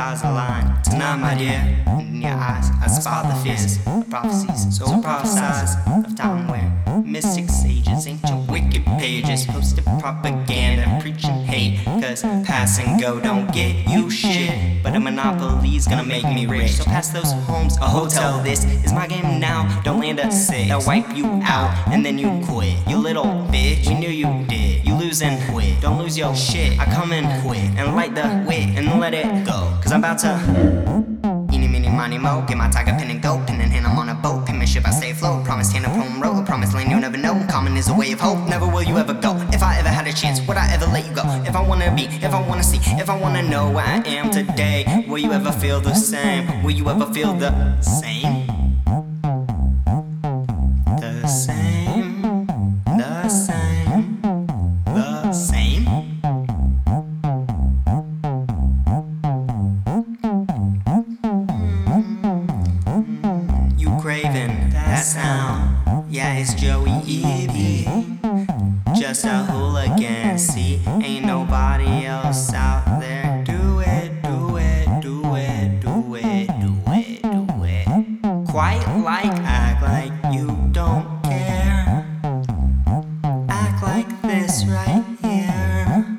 stars align. Tonight, my dear, in your eyes, I spot the fears of prophecies. So prophesize of time where mystic sages, ancient wicked pages, posted propaganda, preaching hate. Cause pass and go don't get you monopoly's gonna make me rich. So pass those homes, a hotel. This is my game now. Don't land a six. They'll wipe you out and then you quit. You little bitch, you knew you did. You lose and quit. Don't lose your shit. I come and quit and light the wit and let it go. Cause I'm about to. Eeny, meeny, miny, mo. Get my tiger pin and go. Pin in hand, I'm on a boat. Penmanship, I stay afloat. Promise, hand, is a way of hope. Never will you ever go. If I ever had a chance, would I ever let you go? If I wanna be, if I wanna see, if I wanna know where I am today, will you ever feel the same? Will you ever feel the same? The same. The same. The same. Mm, mm, mm. You craving that sound? Yeah, it's Joey E.P. Just a hooligan, see? Ain't nobody else out there. Do it, do it, do it, do it, do it, do it. Quite like act like you don't care. Act like this right here.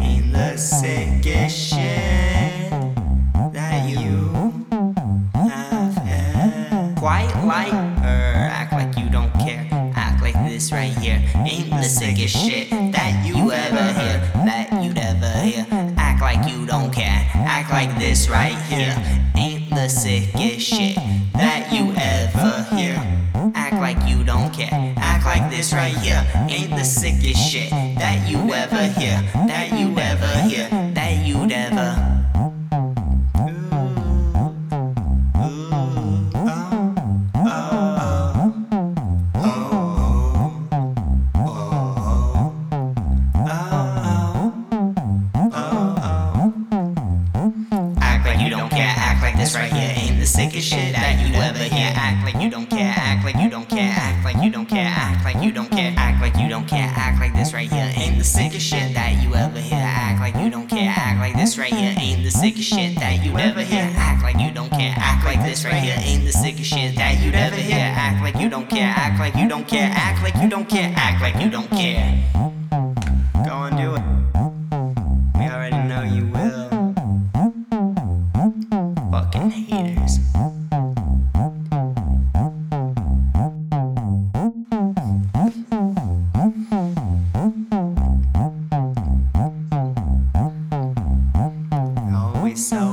Ain't the sickest shit that you have had. Quite like. Act like you don't care. Act like this right here. Ain't the sickest shit that you ever hear. That you'd ever hear. Act like you don't care. Act like this right here. Ain't the sickest shit that you ever hear. Act like you don't care. Act like this right here. Ain't the sickest shit that you ever hear. That you that you ever hear. Act like you don't care, act like you don't care, act like you don't care, act like you don't care, act like you don't care, act like this right here ain't the sickest shit that you ever hear. Act like you don't care, act like this right here ain't the sickest shit that you ever hear. Act like you don't care, act like this right here ain't the sickest shit that you'd ever hear. Act like you don't care, act like you don't care, act like you don't So.